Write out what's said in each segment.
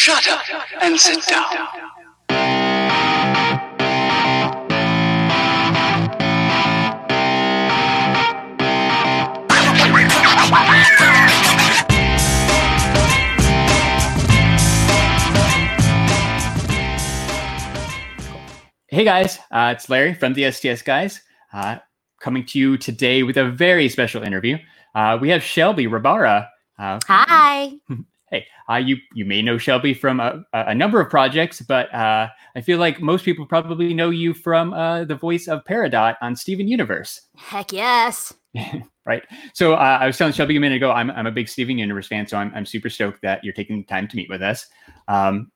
Shut up and sit down. Hey guys, uh, it's Larry from the STS guys, uh, coming to you today with a very special interview. Uh, we have Shelby Rabara. Uh, Hi. hey, uh, you you may know Shelby from a, a number of projects, but uh, I feel like most people probably know you from uh, the voice of Peridot on Steven Universe. Heck yes. right. So uh, I was telling Shelby a minute ago, I'm, I'm a big Steven Universe fan, so I'm, I'm super stoked that you're taking the time to meet with us. Um,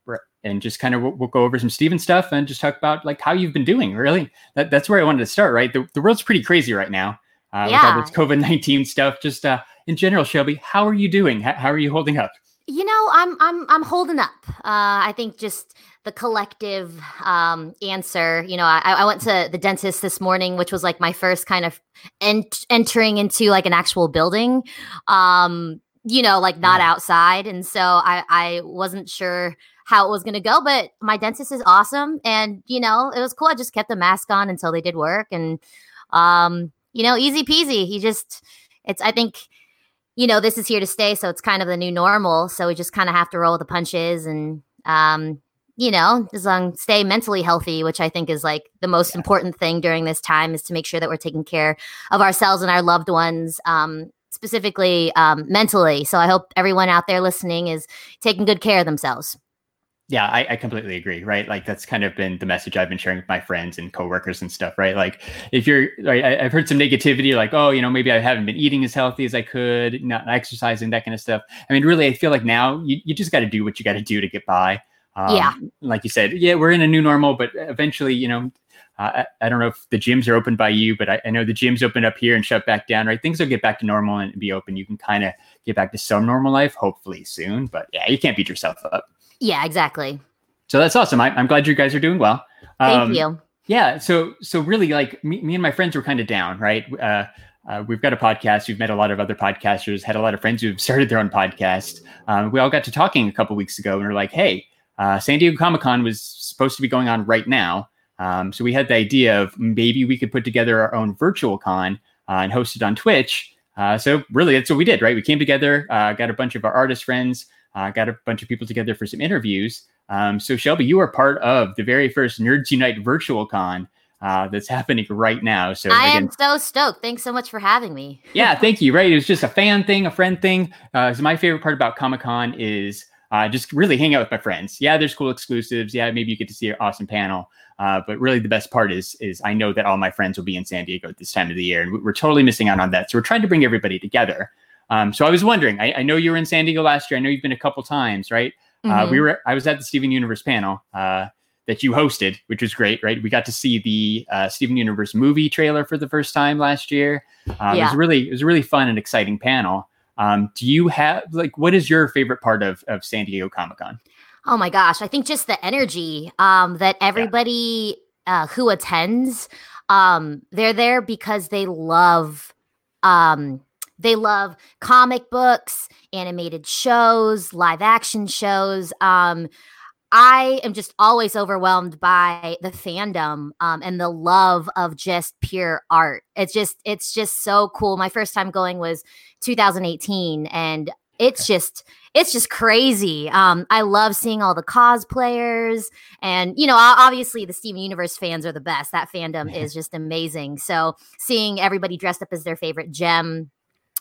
and just kind of we'll, we'll go over some Steven stuff and just talk about like how you've been doing. Really, that, that's where I wanted to start. Right, the, the world's pretty crazy right now. Uh, With all Yeah. this COVID nineteen stuff. Just uh, in general, Shelby, how are you doing? How, how are you holding up? You know, I'm I'm I'm holding up. Uh, I think just the collective um, answer. You know, I, I went to the dentist this morning, which was like my first kind of ent- entering into like an actual building. Um, you know, like not Yeah. outside, and so I I wasn't sure how it was going to go, but my dentist is awesome, and you know, it was cool. I just kept the mask on until they did work, and um, you know, easy peasy. He just, it's I think you know, this is here to stay. So it's kind of the new normal. So we just kind of have to roll with the punches and, um, you know, as long stay mentally healthy, which I think is like the most important thing during this time is to make sure that we're taking care of ourselves and our loved ones, um, specifically um, mentally. So I hope everyone out there listening is taking good care of themselves. Yeah, I, I completely agree. Right, like that's kind of been the message I've been sharing with my friends and coworkers and stuff. Right, like if you're, right, I, I've heard some negativity, like oh, you know, maybe I haven't been eating as healthy as I could, not exercising, that kind of stuff. I mean, really, I feel like now you, you just got to do what you got to do to get by. Um, Yeah. like you said, yeah, we're in a new normal, but eventually, you know, uh, I, I don't know if the gyms are open by you, but I, I know the gyms open up here and shut back down. Right, things will get back to normal and be open. You can kind of get back to some normal life, hopefully soon. But yeah, you can't beat yourself up. Yeah, exactly. So that's awesome. I, I'm glad you guys are doing well. Thank Um, you. Yeah. So so really, like me, me and my friends were kind of down, right? Uh, uh, we've got a podcast. We've met a lot of other podcasters. Had a lot of friends who've started their own podcast. Um, we all got to talking a couple weeks ago, and we're like, "Hey, uh, San Diego Comic Con was supposed to be going on right now." Um, so we had the idea of maybe we could put together our own virtual con uh, and host it on Twitch. Uh, so really, that's what we did, right? We came together, uh, got a bunch of our artist friends, uh, got a bunch of people together for some interviews. Um, so Shelby, you are part of the very first Nerds Unite virtual con uh, that's happening right now. So I again, am so stoked. Thanks so much for having me. yeah, thank you. Right, it was just a fan thing, a friend thing. Uh, so my favorite part about Comic Con is uh, just really hang out with my friends. Yeah, there's cool exclusives. Yeah, maybe you get to see an awesome panel. Uh, but really, the best part is is I know that all my friends will be in San Diego at this time of the year, and we- we're totally missing out on that. So we're trying to bring everybody together. Um, so I was wondering, I, I know you were in San Diego last year. I know you've been a couple times, right? Uh, Mhm. we were. I was at the Steven Universe panel uh, that you hosted, which was great. Right, we got to see the uh, Steven Universe movie trailer for the first time last year. Um, It was really, it was a really fun and exciting panel. Um, do you have like what is your favorite part of of San Diego Comic Con? Oh my gosh, I think just the energy um, that everybody uh, who attends, um, they're there because they love, um, they love comic books, animated shows, live action shows. Um, I am just always overwhelmed by the fandom um, and the love of just pure art. It's just, it's just so cool. My first time going was 2018, and it's just it's just crazy. Um, I love seeing all the cosplayers, and you know, obviously the Steven Universe fans are the best. That fandom is just amazing. So seeing everybody dressed up as their favorite gem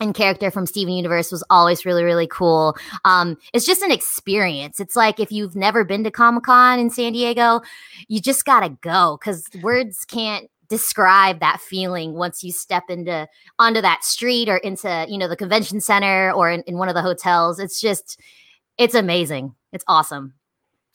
and character from Steven Universe was always really, really cool. Um, it's just an experience. It's like if you've never been to Comic Con in San Diego, you just gotta go because words can't describe that feeling once you step into onto that street or into you know the convention center or in, in one of the hotels it's just it's amazing it's awesome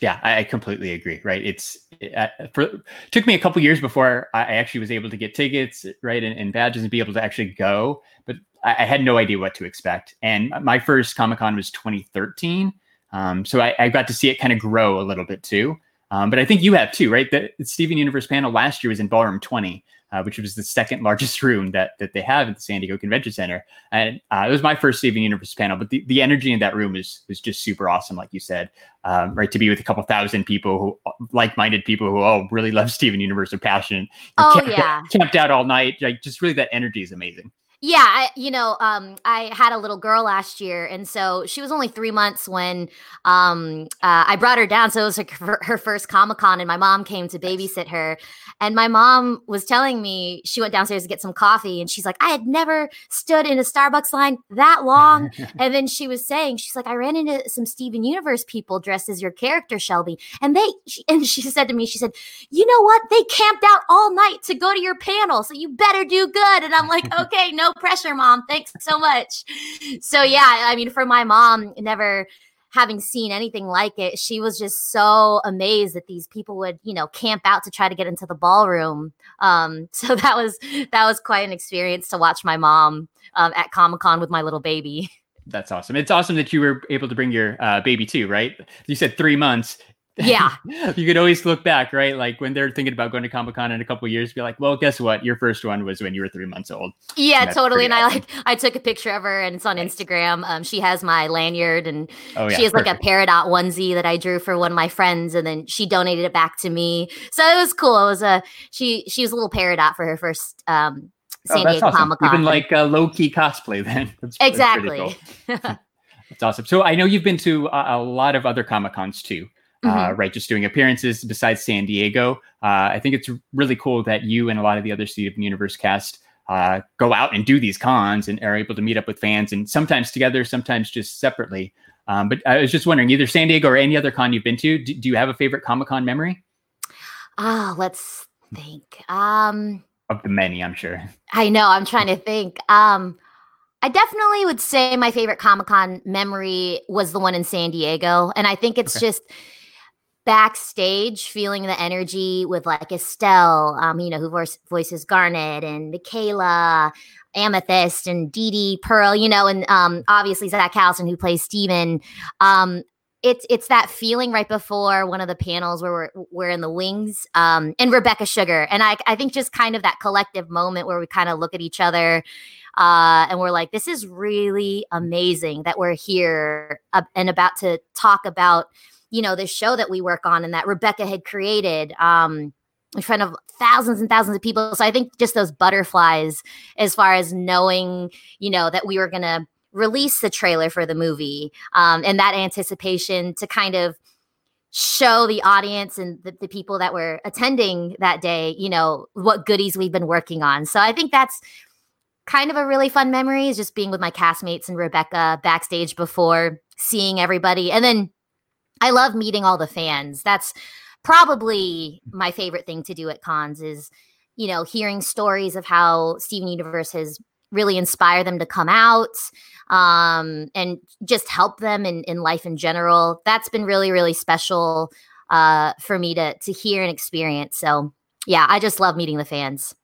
Yeah, I, I completely agree. Right, it's uh, for took me a couple years before I actually was able to get tickets, right, and, and badges and be able to actually go. But I, I had no idea what to expect. And my first Comic Con was 2013, um, so I, I got to see it kind of grow a little bit too. Um, but I think you have too, right? The Steven Universe panel last year was in Ballroom 20. Uh, which was the second largest room that that they have at the San Diego Convention Center. And uh, it was my first Steven Universe panel, but the, the energy in that room was was just super awesome, like you said. Um, right to be with a couple thousand people who like-minded people who all really love Steven Universe, are passionate. Oh camped, yeah, camped out all night. Like just really that energy is amazing. Yeah, I, you know, um, I had a little girl last year, and so she was only three months when um, uh, I brought her down. So it was her, her first Comic Con, and my mom came to babysit her. And my mom was telling me she went downstairs to get some coffee, and she's like, "I had never stood in a Starbucks line that long." and then she was saying, "She's like, I ran into some Steven Universe people dressed as your character, Shelby, and they." She, and she said to me, "She said, you know what? They camped out all night to go to your panel, so you better do good." And I'm like, "Okay, no." Pressure, mom. Thanks so much. So yeah, I mean, for my mom, never having seen anything like it, she was just so amazed that these people would, you know, camp out to try to get into the ballroom. Um, so that was that was quite an experience to watch my mom um, at Comic Con with my little baby. That's awesome. It's awesome that you were able to bring your uh, baby too, right? You said three months. Yeah. you could always look back, right? Like when they're thinking about going to Comic Con in a couple years, be like, well, guess what? Your first one was when you were three months old. Yeah, and totally. And awesome. I like I took a picture of her and it's on Instagram. Um, she has my lanyard and oh, yeah, she has perfect. like a Peridot onesie that I drew for one of my friends, and then she donated it back to me. So it was cool. It was a she she was a little Peridot for her first um oh, San oh, Diego awesome. Comic Con. Even like a low key cosplay then. That's, exactly. That's, cool. that's awesome. So I know you've been to a, a lot of other Comic Cons too mm-hmm. uh, right? Just doing appearances besides San Diego. Uh, I think it's really cool that you and a lot of the other Steven Universe cast uh, go out and do these cons and are able to meet up with fans and sometimes together, sometimes just separately. Um, but I was just wondering, either San Diego or any other con you've been to, do, do you have a favorite Comic Con memory? Ah, let's think. Um, of the many, I'm sure. I know. I'm trying to think. Um, I definitely would say my favorite Comic Con memory was the one in San Diego, and I think it's okay. just backstage feeling the energy with like Estelle, um, you know, who voice, voices Garnet and Michaela, Amethyst and Dee Dee Pearl, you know, and um, obviously Zach Callison who plays Steven. Um, it's it's that feeling right before one of the panels where we're we're in the wings, um, and Rebecca Sugar, and I I think just kind of that collective moment where we kind of look at each other. Uh, and we're like, this is really amazing that we're here uh, and about to talk about you know, this show that we work on and that Rebecca had created um, in front of thousands and thousands of people. So I think just those butterflies as far as knowing, you know, that we were going to release the trailer for the movie um, and that anticipation to kind of show the audience and the, the, people that were attending that day, you know, what goodies we've been working on. So I think that's kind of a really fun memory is just being with my castmates and Rebecca backstage before seeing everybody. And then I love meeting all the fans. That's probably my favorite thing to do at cons is, you know, hearing stories of how Steven Universe has really inspired them to come out um, and just help them in, in life in general. That's been really, really special uh, for me to to hear and experience. So yeah, I just love meeting the fans.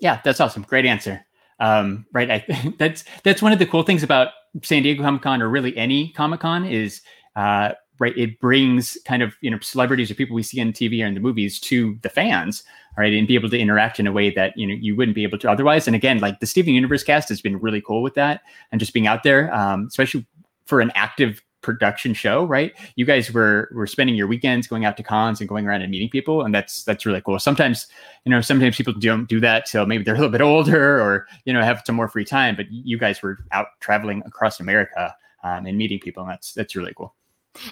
Yeah, that's awesome. Great answer. Um, right, I, that's that's one of the cool things about San Diego Comic Con or really any Comic Con is uh, right? It brings kind of you know celebrities or people we see on tv or in the movies to the fans right and be able to interact in a way that you know you wouldn't be able to otherwise. And again like the steven universe cast has been really cool with that and just being out there um, especially for an active production show right? You guys were were spending your weekends going out to cons and going around and meeting people and that's that's really cool. Sometimes you know sometimes people don't do that till maybe they're a little bit older or you know have some more free time but you guys were out traveling across america um, and meeting people and that's that's really cool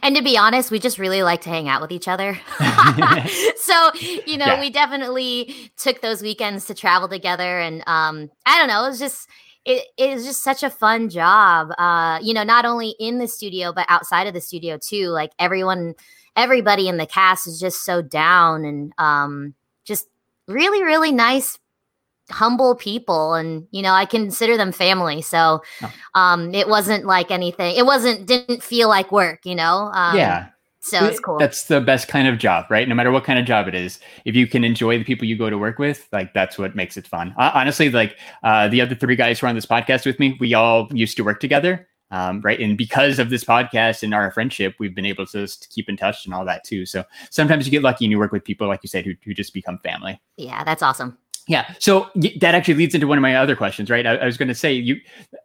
and to be honest, we just really like to hang out with each other. so, you know, yeah. we definitely took those weekends to travel together. And um, I don't know, it was just, it, it was just such a fun job. Uh, you know, not only in the studio, but outside of the studio too. Like everyone, everybody in the cast is just so down and um, just really, really nice humble people and you know i consider them family so oh. um it wasn't like anything it wasn't didn't feel like work you know um, yeah. so it's cool. that's the best kind of job right? No matter what kind of job it is if you can enjoy the people you go to work with like that's what makes it fun. Uh, honestly like uh, the other three guys who are on this podcast with me we all used to work together um, right? And because of this podcast and our friendship we've been able to, to keep in touch and all that too. So sometimes you get lucky and you work with people like you said who, who just become family. Yeah that's awesome Yeah. So that actually leads into one of my other questions, right? I, I was going to say you.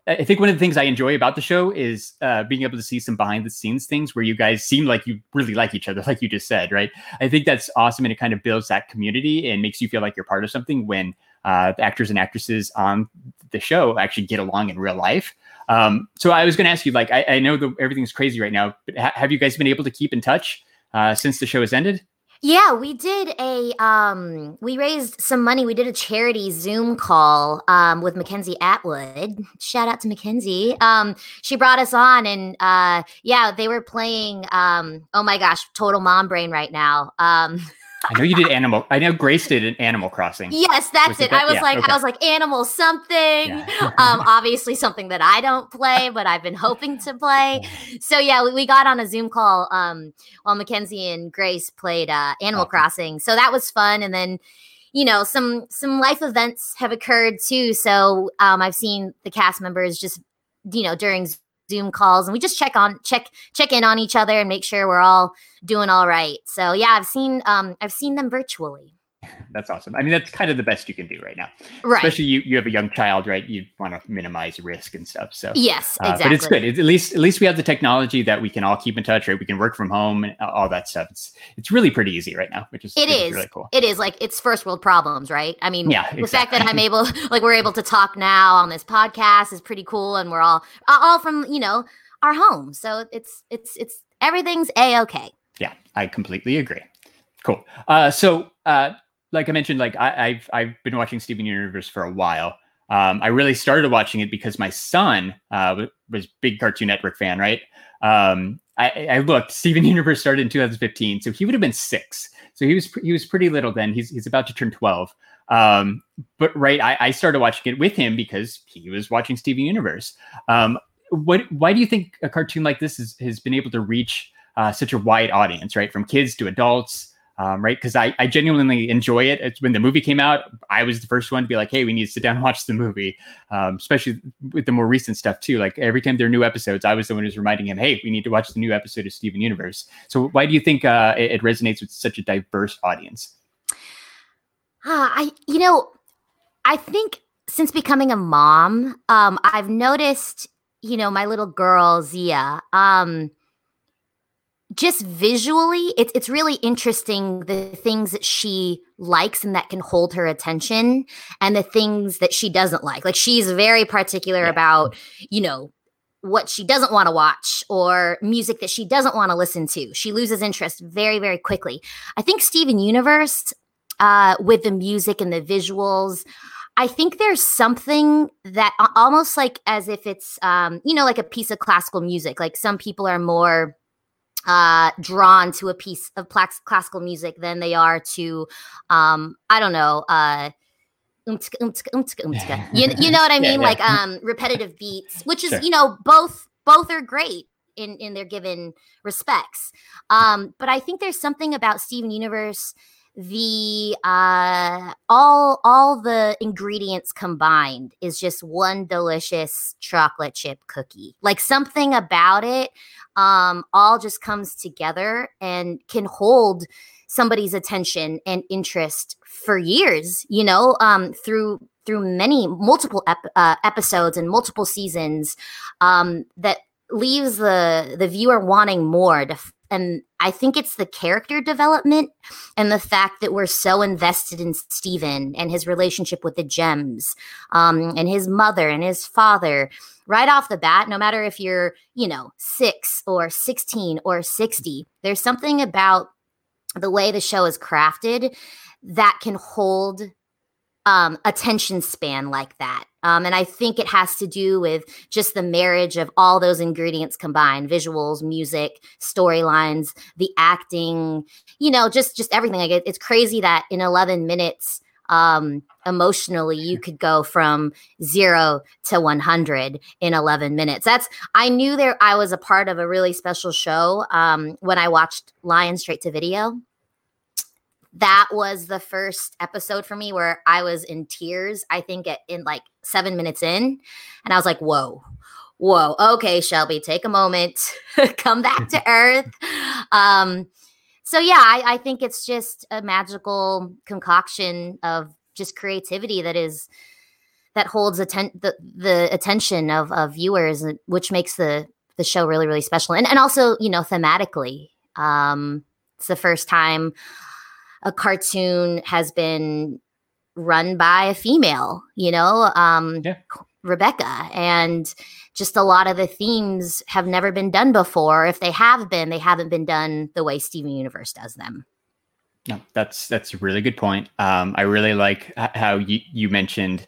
I think one of the things I enjoy about the show is uh, being able to see some behind the scenes things where you guys seem like you really like each other, like you just said, right? I think that's awesome, and it kind of builds that community and makes you feel like you're part of something when uh, actors and actresses on the show actually get along in real life. Um, so I was going to ask you, like, I, I know the, everything's crazy right now, but ha- have you guys been able to keep in touch uh, since the show has ended? Yeah, we did a um we raised some money. We did a charity Zoom call um with Mackenzie Atwood. Shout out to Mackenzie. Um she brought us on and uh yeah, they were playing um oh my gosh, total mom brain right now. Um I know you did animal. I know Grace did an Animal Crossing. Yes, that's was it. it. I was yeah, like, okay. I was like, animal something. Yeah. um, obviously something that I don't play, but I've been hoping to play. So yeah, we, we got on a Zoom call um, while Mackenzie and Grace played uh, Animal Crossing. So that was fun. And then, you know, some some life events have occurred too. So um, I've seen the cast members just, you know, during Zoom calls and we just check on check check in on each other and make sure we're all doing all right. So yeah, I've seen um I've seen them virtually that's awesome. I mean, that's kind of the best you can do right now. Right. Especially you, you have a young child, right? You want to minimize risk and stuff. So yes, exactly. Uh, but it's good. It's, At least, at least we have the technology that we can all keep in touch, right? We can work from home and all that stuff. It's, it's really pretty easy right now, which is, it is really cool. It is like it's first world problems, right? I mean, yeah, the fact that I'm able, like we're able to talk now on this podcast is pretty cool. And we're all, all from, you know, our home. So it's, it's, it's, everything's a okay. Yeah, I completely agree. Cool. Uh, so, uh, like I mentioned, like I, have I've been watching Steven Universe for a while. Um, I really started watching it because my son uh, was big Cartoon Network fan, right? Um, I, I, looked. Steven Universe started in 2015, so he would have been six. So he was he was pretty little then. He's he's about to turn 12. Um, but right, I, I, started watching it with him because he was watching Steven Universe. Um, what? Why do you think a cartoon like this is, has been able to reach uh, such a wide audience, right? From kids to adults um, right? Because I, I genuinely enjoy it. It's, when the movie came out, I was the first one to be like, hey, we need to sit down and watch the movie, um, especially with the more recent stuff too. Like every time there are new episodes, I was the one who's reminding him, hey, we need to watch the new episode of Steven Universe. So why do you think uh, it, it, resonates with such a diverse audience? Uh, I, you know, I think since becoming a mom, um, I've noticed, you know, my little girl Zia. Um, just visually, it's it's really interesting the things that she likes and that can hold her attention, and the things that she doesn't like. Like she's very particular yeah. about, you know, what she doesn't want to watch or music that she doesn't want to listen to. She loses interest very, very quickly. I think Steven Universe, uh, with the music and the visuals, I think there's something that almost like as if it's, um, you know, like a piece of classical music. Like some people are more uh, drawn to a piece of classical music than they are to, um, I don't know, uh, you, you know what I mean? Yeah, yeah. Like um, repetitive beats, which is, sure. you know, both both are great in in their given respects. Um, but I think there's something about Steven Universe the uh all all the ingredients combined is just one delicious chocolate chip cookie. Like something about it um all just comes together and can hold somebody's attention and interest for years you know um through through many multiple ep- uh, episodes and multiple seasons um that leaves the the viewer wanting more to and I think it's the character development and the fact that we're so invested in Steven and his relationship with the gems um, and his mother and his father right off the bat, no matter if you're, you know, six or 16 or 60, there's something about the way the show is crafted that can hold um, attention span like that. Um, and I think it has to do with just the marriage of all those ingredients combined visuals, music, storylines, the acting, you know, just just everything. Like it, it's crazy that in 11 minutes, um, emotionally, you could go from zero to 100 in 11 minutes. That's, I knew there, I was a part of a really special show um, when I watched Lion Straight to Video that was the first episode for me where I was in tears. I think at, in like seven minutes in, and I was like, "Whoa, whoa, okay, Shelby, take a moment, come back to earth." Um, so yeah, I, I think it's just a magical concoction of just creativity that is that holds atten- the the attention of of viewers, which makes the the show really really special. And and also you know thematically, um, it's the first time a cartoon has been run by a female. You know, um, Yeah. Rebecca and just a lot of the themes have never been done before. If they have been, they haven't been done the way Steven Universe does them. No, that's that's a really good point. Um, I really like how you you mentioned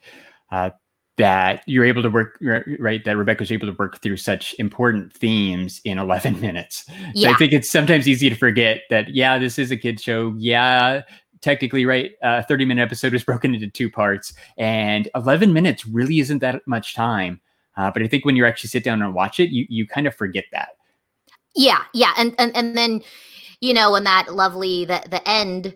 uh, that you're able to work right that Rebecca's able to work through such important themes in 11 minutes. So Yeah. I think it's sometimes easy to forget that yeah, this is a kid show. Yeah, technically, right, a 30 minute episode is broken into two parts, and 11 minutes really isn't that much time. Uh, but I think when you actually sit down and watch it, you you kind of forget that. Yeah, yeah, and and and then you know when that lovely the the end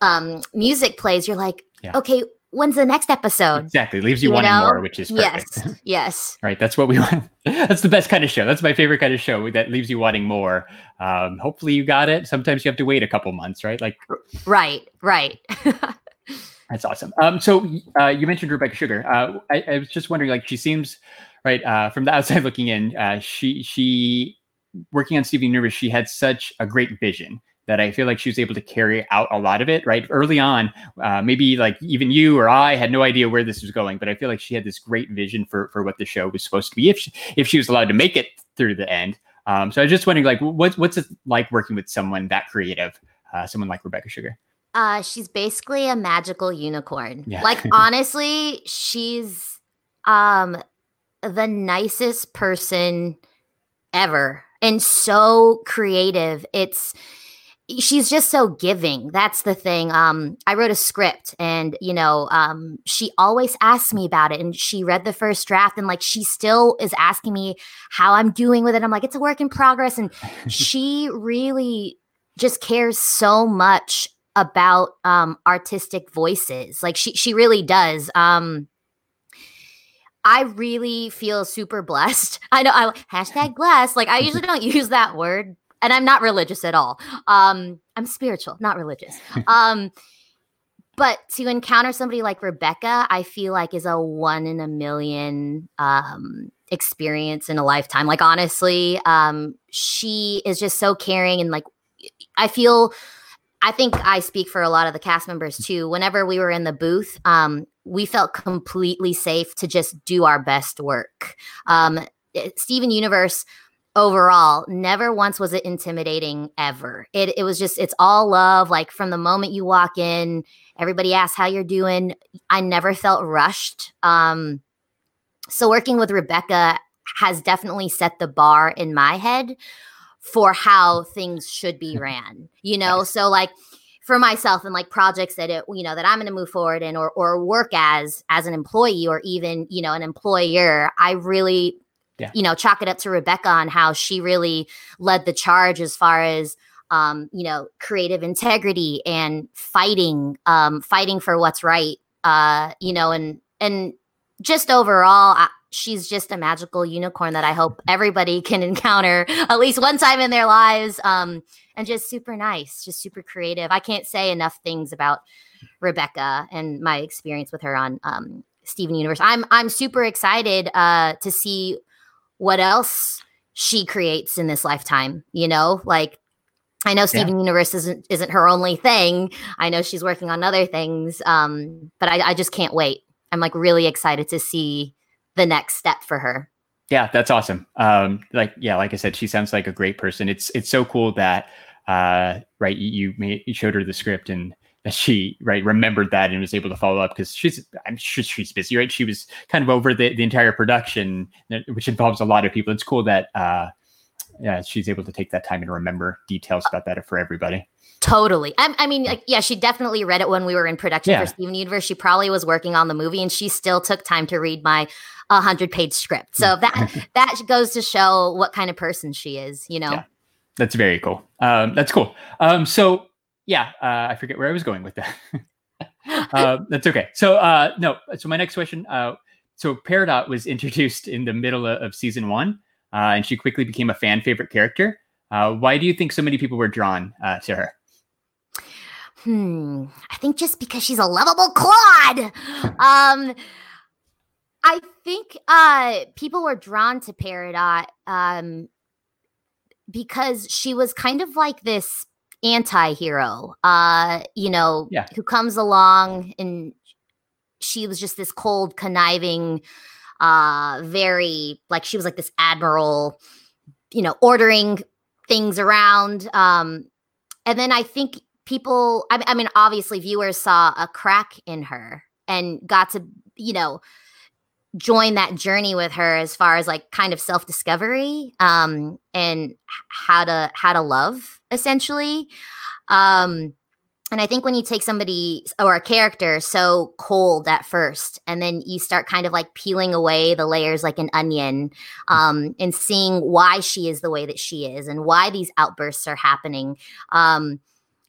um music plays, you're like, Yeah. okay, when's the next episode? Exactly, leaves you, You wanting know? more, which is perfect. Yes, yes, right that's what we want. That's the best kind of show. That's my favorite kind of show that leaves you wanting more. Um hopefully you got it. Sometimes you have to wait a couple months right? Like right, right. that's awesome. Um so uh you mentioned rebecca sugar. Uh I, I was just wondering like she seems right uh from the outside looking in uh she she working on Steven Universe, she had such a great vision that I feel like she was able to carry out a lot of it. Right early on, uh, maybe like even you or I had no idea where this was going, but I feel like she had this great vision for for what the show was supposed to be if she, if she was allowed to make it through the end. Um, so I was just wondering, like, what's what's it like working with someone that creative, uh, someone like Rebecca Sugar? Uh, she's basically a magical unicorn. Yeah. Like honestly, she's um the nicest person ever and so creative. It's she's just so giving. That's the thing. Um I wrote a script and you know, um she always asks me about it and she read the first draft and like she still is asking me how I'm doing with it. I'm like it's a work in progress and she really just cares so much about um artistic voices like she she really does um i really feel super blessed i know i hashtag blessed like i usually don't use that word and i'm not religious at all um i'm spiritual not religious um but to encounter somebody like rebecca i feel like is a one in a million um experience in a lifetime like honestly um she is just so caring and like i feel I think I speak for a lot of the cast members too. Whenever we were in the booth, um, we felt completely safe to just do our best work. Um, it- Steven Universe overall never once was it intimidating ever. It it was just it's all love. Like from the moment you walk in, everybody asks how you're doing. I never felt rushed. Um, so working with Rebecca has definitely set the bar in my head for how things should be ran you know so like for myself and like projects that it you know that i'm going to move forward in or or work as as an employee or even you know an employer i really Yeah. you know chalk it up to rebecca on how she really led the charge as far as um you know creative integrity and fighting um fighting for what's right uh you know and and just overall I, she's just a magical unicorn that i hope everybody can encounter at least one time in their lives um and just super nice just super creative i can't say enough things about rebecca and my experience with her on um steven universe i'm i'm super excited uh to see what else she creates in this lifetime you know like I know Steven Universe isn't isn't her only thing. I know she's working on other things. Um, but I, I just can't wait. I'm like really excited to see the next step for her. Yeah, that's awesome. Um, like yeah, like I said, she sounds like a great person. It's it's so cool that uh, right you you, made, you showed her the script and that she right remembered that and was able to follow up because she's I'm sure she's busy, right? She was kind of over the, the entire production, uh, which involves a lot of people. It's cool that uh, yeah, she's able to take that time and remember details about that for everybody. Totally. I, I mean, like, yeah, she definitely read it when we were in production Yeah. for Steven Universe. She probably was working on the movie, and she still took time to read my 100 page script. So that that goes to show what kind of person she is. You know. Yeah. That's very cool. Um, that's cool. Um, so yeah, uh, I forget where I was going with that. uh, that's okay. So uh, no. So my next question. Uh, so Peridot was introduced in the middle of, season one, uh, and she quickly became a fan favorite character. Uh, why do you think so many people were drawn to her? Hmm. I think just because she's a lovable clod. um, I think uh people were drawn to Peridot um because she was kind of like this anti-hero uh you know Yeah. who comes along and she was just this cold conniving uh very like she was like this admiral you know ordering things around um and then i think people I, I mean obviously viewers saw a crack in her and got to you know join that journey with her as far as like kind of self-discovery um and how to how to love essentially. Um and i think when you take somebody or a character so cold at first and then you start kind of like peeling away the layers like an onion um and seeing why she is the way that she is and why these outbursts are happening um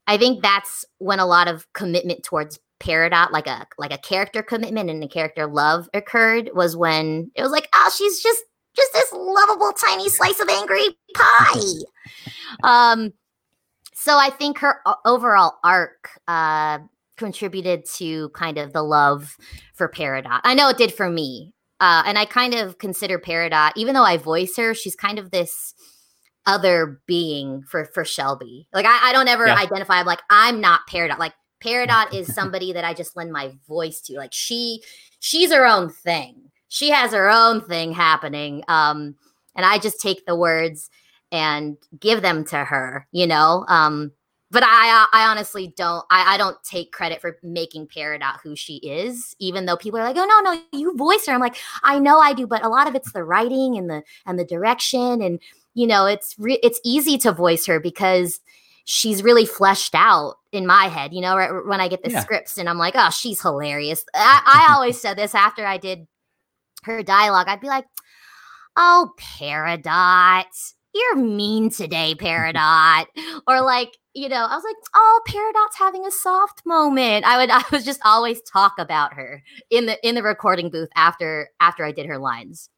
i think that's when a lot of commitment towards Peridot, like a like a character commitment and a character love occurred was when it was like, oh, she's just just this lovable tiny slice of angry pie. um, so I think her overall arc uh contributed to kind of the love for Peridot. I know it did for me. Uh, and I kind of consider Peridot, even though I voice her, she's kind of this other being for for Shelby. Like I, I don't ever Yeah. identify. I'm like I'm not Peridot. Like Peridot is somebody that I just lend my voice to. Like she she's her own thing. She has her own thing happening. Um, and I just take the words and give them to her. You know. Um, but I I honestly don't I, I don't take credit for making Peridot who she is, even though people are like, oh no, no, you voice her. I'm like, I know I do, but a lot of it's the writing and the and the direction and you know it's re- it's easy to voice her because she's really fleshed out in my head you know right, when i get the Yeah. scripts and i'm like oh she's hilarious. I, I always said this after i did her dialogue i'd be like oh peridot you're mean today peridot. Or like you know i was like oh peridot's having a soft moment. I would i was just always talk about her in the in the recording booth after after i did her lines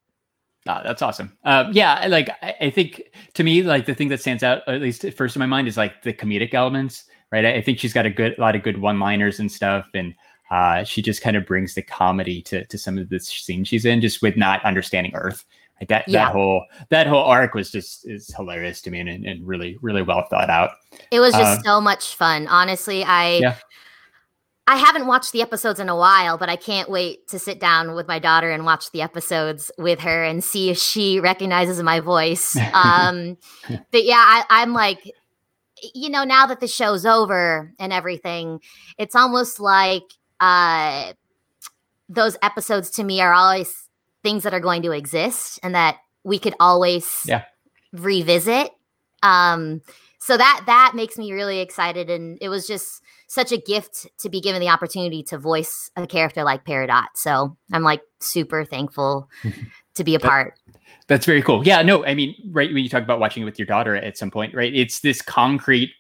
Ah, that's awesome. Um, yeah, like I, I think to me, like the thing that stands out, at least at first in my mind, is like the comedic elements, right? I, I think she's got a good, a lot of good one-liners and stuff, and uh, she just kind of brings the comedy to to some of the scenes she's in, just with not understanding Earth. Like that, Yeah. that whole that whole arc was just is hilarious to me and, and really, really well thought out. It was just Um, so much fun. Honestly, I Yeah. I haven't watched the episodes in a while, but I can't wait to sit down with my daughter and watch the episodes with her and see if she recognizes my voice. Um, but yeah, I, I'm like, you know, now that the show's over and everything, it's almost like uh, those episodes to me are always things that are going to exist and that we could always Yeah. revisit. Um, so that that makes me really excited, and it was just such a gift to be given the opportunity to voice a character like Peridot. So I'm like super thankful to be a part. That's very cool. Yeah, no, I mean, right when you talk about watching it with your daughter at some point, right? It's this concrete,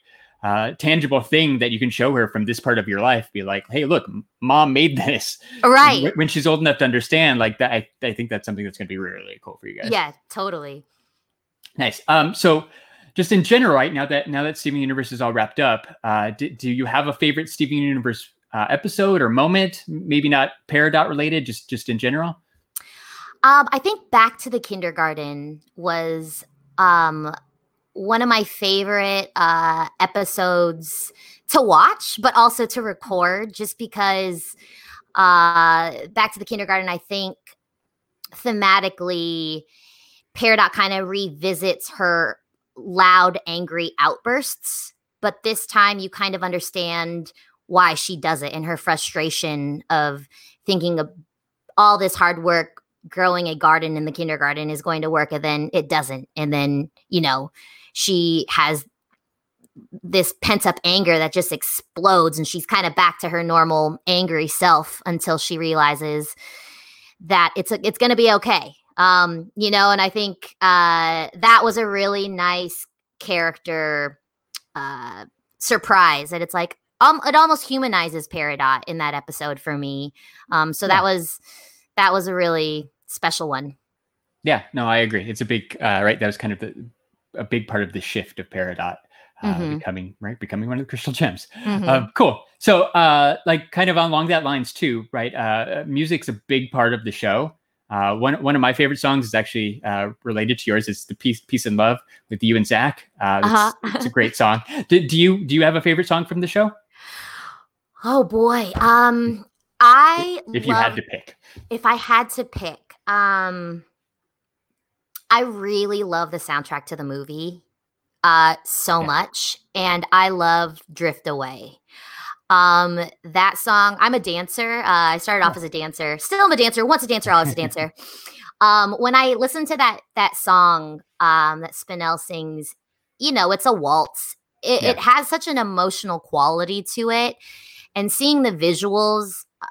uh, tangible thing that you can show her from this part of your life. Be like, hey, look, mom made this. Right. wh- When she's old enough to understand, like that, I, I think that's something that's going to be really, really cool for you guys. Yeah, totally. Nice. Um, so just in general, right now that now that Steven Universe is all wrapped up, uh, do, do you have a favorite Steven Universe uh, episode or moment? Maybe not Peridot related, just just in general. Um, I think Back to the Kindergarten was um one of my favorite uh episodes to watch, but also to record, just because uh Back to the Kindergarten, I think thematically Peridot kind of revisits her loud, angry outbursts, but this time you kind of understand why she does it and her frustration of thinking of all this hard work growing a garden in the kindergarten is going to work and then it doesn't. And then you know she has this pent up anger that just explodes and she's kind of back to her normal angry self until she realizes that it's it's going to be okay um you know and i think uh that was a really nice character uh surprise that it's like um it almost humanizes peridot in that episode for me um so Yeah. that was that was a really special one Yeah, no, I agree. It's a big uh, right. That was kind of the, a big part of the shift of Peridot uh, Mhm. becoming right, becoming one of the crystal gems. Mhm. Um, cool. So, uh, like, kind of along that lines too, right? Uh, music's a big part of the show. Uh, one one of my favorite songs is actually uh, related to yours. It's the "Peace, Peace and Love" with you and Zach. Uh, it's, Uh-huh. it's a great song. Do, do you do you have a favorite song from the show? oh boy. Um, I If you love, had to pick, if I had to pick, um, I really love the soundtrack to the movie, uh, so Yeah. much, and I love "Drift Away." Um, that song. I'm a dancer. Uh, I started off as a dancer. Still I'm a dancer. Once a dancer, always a dancer. Um, when I listen to that that song, um, that Spinel sings, you know, it's a waltz. It, Yeah. it has such an emotional quality to it, and seeing the visuals uh,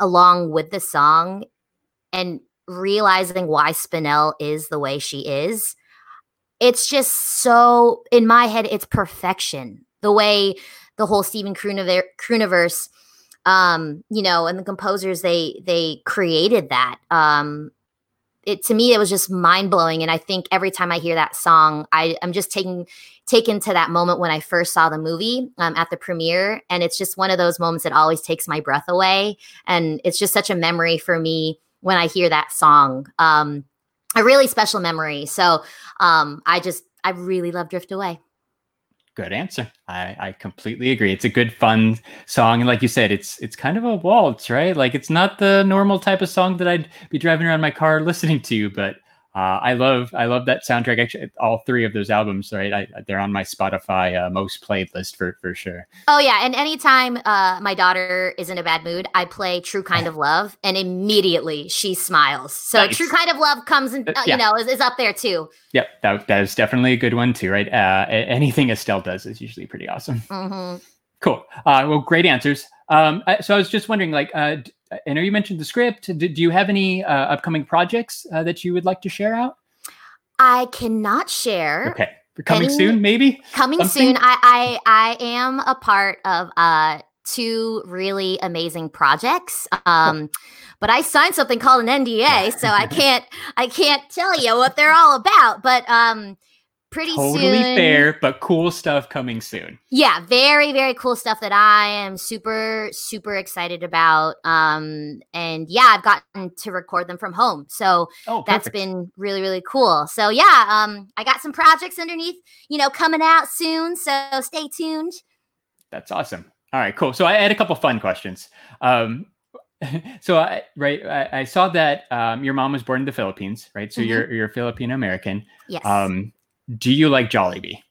along with the song, and realizing why Spinel is the way she is, it's just so in my head. It's perfection. The way the whole Steven Crewniverse, um, you know, and the composers they they created that. Um, it to me it was just mind blowing, and I think every time I hear that song, I I'm just taking taken to that moment when I first saw the movie um, at the premiere, and it's just one of those moments that always takes my breath away, and it's just such a memory for me when I hear that song. Um, a really special memory. So um, I just I really love Drift Away. Good answer. I, I completely agree. It's a good, fun song, and like you said, it's it's kind of a waltz, right? Like it's not the normal type of song that I'd be driving around my car listening to, but uh, I love I love that soundtrack. Actually, all three of those albums, right? I, they're on my Spotify uh, most played list for for sure. Oh yeah, and anytime uh, my daughter is in a bad mood, I play "True Kind of Love," and immediately she smiles. So Nice. "True Kind of Love" comes and Uh, uh, yeah. you know, is, is up there too. Yep, that that is definitely a good one too, right? Uh, anything Estelle does is usually pretty awesome. hmm Cool. Uh, well, great answers. Um, I- so I was just wondering, like, uh, I know you mentioned the script. Do, do you have any uh, upcoming projects uh, that you would like to share out? I cannot share. Okay, coming Any- soon, maybe. Coming Something? soon. I, I I am a part of uh two really amazing projects. Um, but I signed something called an NDA, so I can't I can't tell you what they're all about. But um, pretty Totally soon. fair, but cool stuff coming soon. yeah very very cool stuff that i am super super excited about um and yeah i've gotten to record them from home so Oh, that's been really really cool so yeah um i got some projects underneath you know coming out soon so stay tuned That's awesome. All right, cool. So I had a couple fun questions. Um, so I right, I, I saw that um, your mom was born in the Philippines, right? So Mhm. you're you're Filipino American. yes Um, do you like Jollibee?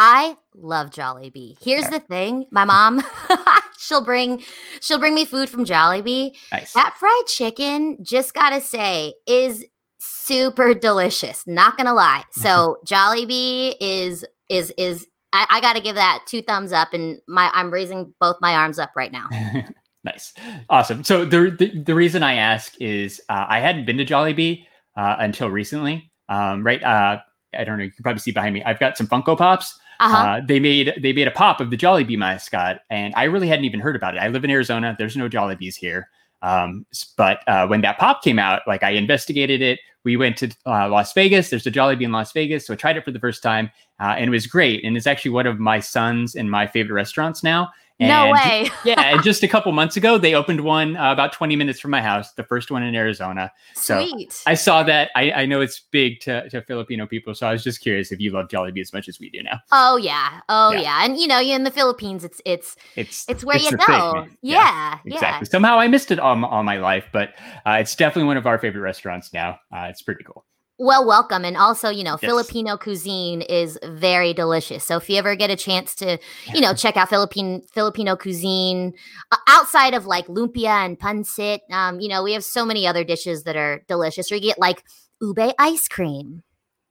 i love jollibee here's Yeah. the thing my mom she'll bring she'll bring me food from jollibee Nice. That fried chicken, just gotta say, is super delicious. Not gonna lie. So Jollibee is is is I, I gotta give that two thumbs up, and my I'm raising both my arms up right now. nice, awesome. So the the, the reason I ask is uh, I hadn't been to Jollibee uh, until recently. Um, right, uh, I don't know. You can probably see behind me. I've got some Funko Pops. Uh huh. Uh, they made they made a pop of the Jolly Jollibee mascot, and I really hadn't even heard about it. I live in Arizona. There's no Jollibees here. Um, but uh, when that pop came out, like I investigated it. We went to uh, Las Vegas. There's a Jolly Jollibee in Las Vegas, so I tried it for the first time, uh, and it was great. And it's actually one of my sons and my favorite restaurants now. No way. yeah, and just a couple months ago, they opened one uh, about 20 minutes from my house, the first one in Arizona. So, Sweet. I saw that. I, I know it's big to, to Filipino people, so I was just curious if you love Jollibee as much as we do now. oh yeah. Oh Yeah. yeah. And you know, you in the Philippines, it's it's It's it's where you the go. thing, yeah. Yeah. exactly. Somehow I missed it all, all my life, but uh, it's definitely one of our favorite restaurants now. Uh, it's pretty cool. Well, welcome. And also, you know, Yes. Filipino cuisine is very delicious. So if you ever get a chance to, you know, check out Philippine Filipino cuisine uh, outside of like lumpia and pancit, um, you know, we have so many other dishes that are delicious. Or you get like ube ice cream.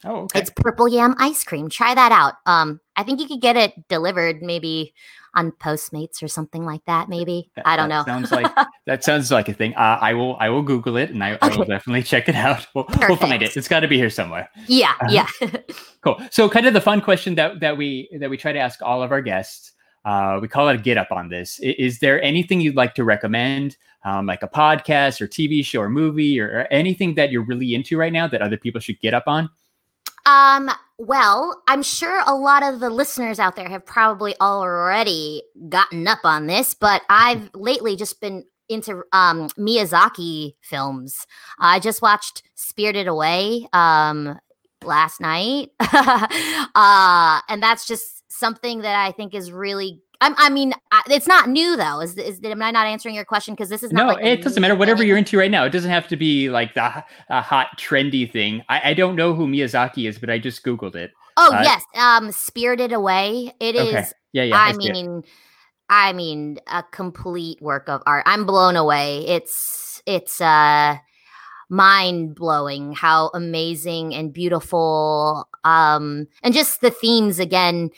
Oh, okay. It's purple yam ice cream. Try that out. Um, I think you could get it delivered maybe on Postmates or something like that. Maybe That- I don't know. Sounds like that sounds like a thing. Uh, I will I will Google it and I, I will definitely check it out. We'll, we'll find it. It's got to be here somewhere. yeah, Uh-huh. yeah. Cool. So, kind of the fun question that that we that we try to ask all of our guests. Uh, we call it a get up on this. I- Is, there anything you'd like to recommend, um, like a podcast or TV show or movie or, or anything that you're really into right now that other people should get up on? Um, Well, I'm sure a lot of the listeners out there have probably already gotten up on this, but I've lately just been into um, Miyazaki films. I just watched Spirited Away um, last night, uh, and that's just something that I think is really. I'm, I mean, it's not new though. Is, is am I not answering your question? Because this is no. Like it doesn't matter. Whatever you're into right now, it doesn't have to be like the a hot trendy thing. I, I don't know who Miyazaki is, but I just googled it. Oh uh, yes, um, Spirited Away. It okay. is. Yeah, yeah. I, I mean, I mean, a complete work of art. I'm blown away. It's it's uh mind blowing how amazing and beautiful um and just the themes again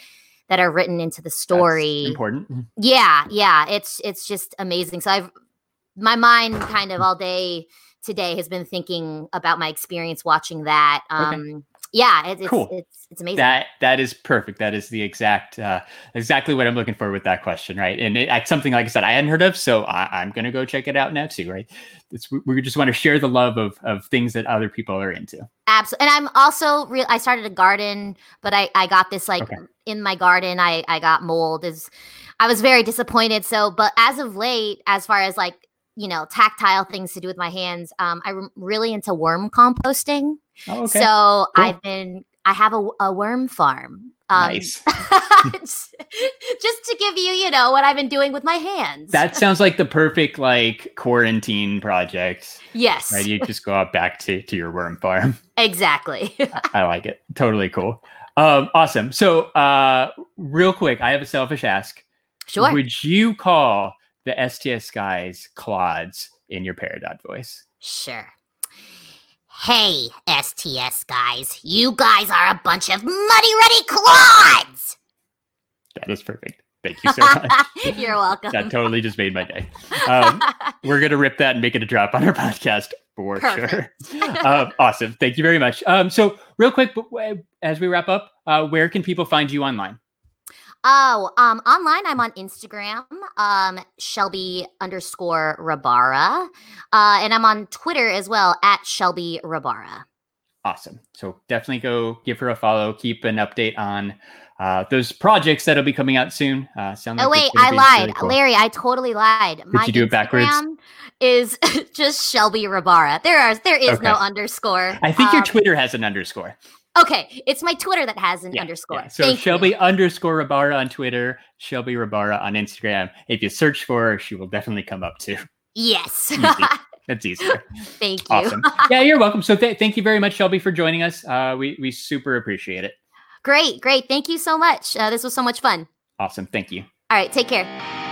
that are written into the story. That's important. Mm-hmm. Yeah, yeah. It's it's just amazing. So I've my mind kind of all day today has been thinking about my experience watching that. Um okay yeah, it, it's, cool. it's it's amazing. That that is perfect. That is the exact uh, exactly what I'm looking for with that question, right? And it, something like I said I hadn't heard of, so I, am gonna go check it out now too, right? It's, we just want to share the love of of things that other people are into. Absolutely, and I'm also real. I started a garden, but I I got this like okay. in my garden. I I got mold. Is I was very disappointed. So, but as of late, as far as like you know tactile things to do with my hands, um, I'm really into worm composting. Oh, okay. So cool. I've been I have a, a worm farm. Um, nice. just to give you, you know, what I've been doing with my hands. That sounds like the perfect like quarantine project. Yes. Right. You just go out back to, to your worm farm. Exactly. I like it. Totally cool. Um, awesome. So uh real quick, I have a selfish ask. Sure. Would you call the STS guys clods in your Peridot voice? Sure. Hey, STS guys, you guys are a bunch of muddy ready clods! That is perfect. Thank you so much. You're welcome. That totally just made my day. Um, we're going to rip that and make it a drop on our podcast for perfect. sure. Um, awesome. Thank you very much. Um, so, real quick, as we wrap up, uh, where can people find you online? Oh, um, online I'm on Instagram, um, Shelby underscore Rabara, uh, and I'm on Twitter as well at Shelby Rabara. Awesome. So definitely go give her a follow. Keep an update on uh, those projects that'll be coming out soon. Uh, sound oh wait, I lied, really cool. Larry. I totally lied. Did My you do Instagram it backwards? Is just Shelby Rabara. There are there is okay. no underscore. I think um, your Twitter has an underscore. Okay, it's my Twitter that has an yeah, underscore. Yeah. So Thank Shelby you. underscore Rabara on Twitter, Shelby Rabara on Instagram. If you search for her, she will definitely come up too. Yes. Easy. That's easier. Thank you. Awesome. Yeah, you're welcome. So th- thank you very much, Shelby, for joining us. Uh, we we super appreciate it. Great, great. Thank you so much. Uh, this was so much fun. Awesome. Thank you. All right. Take care.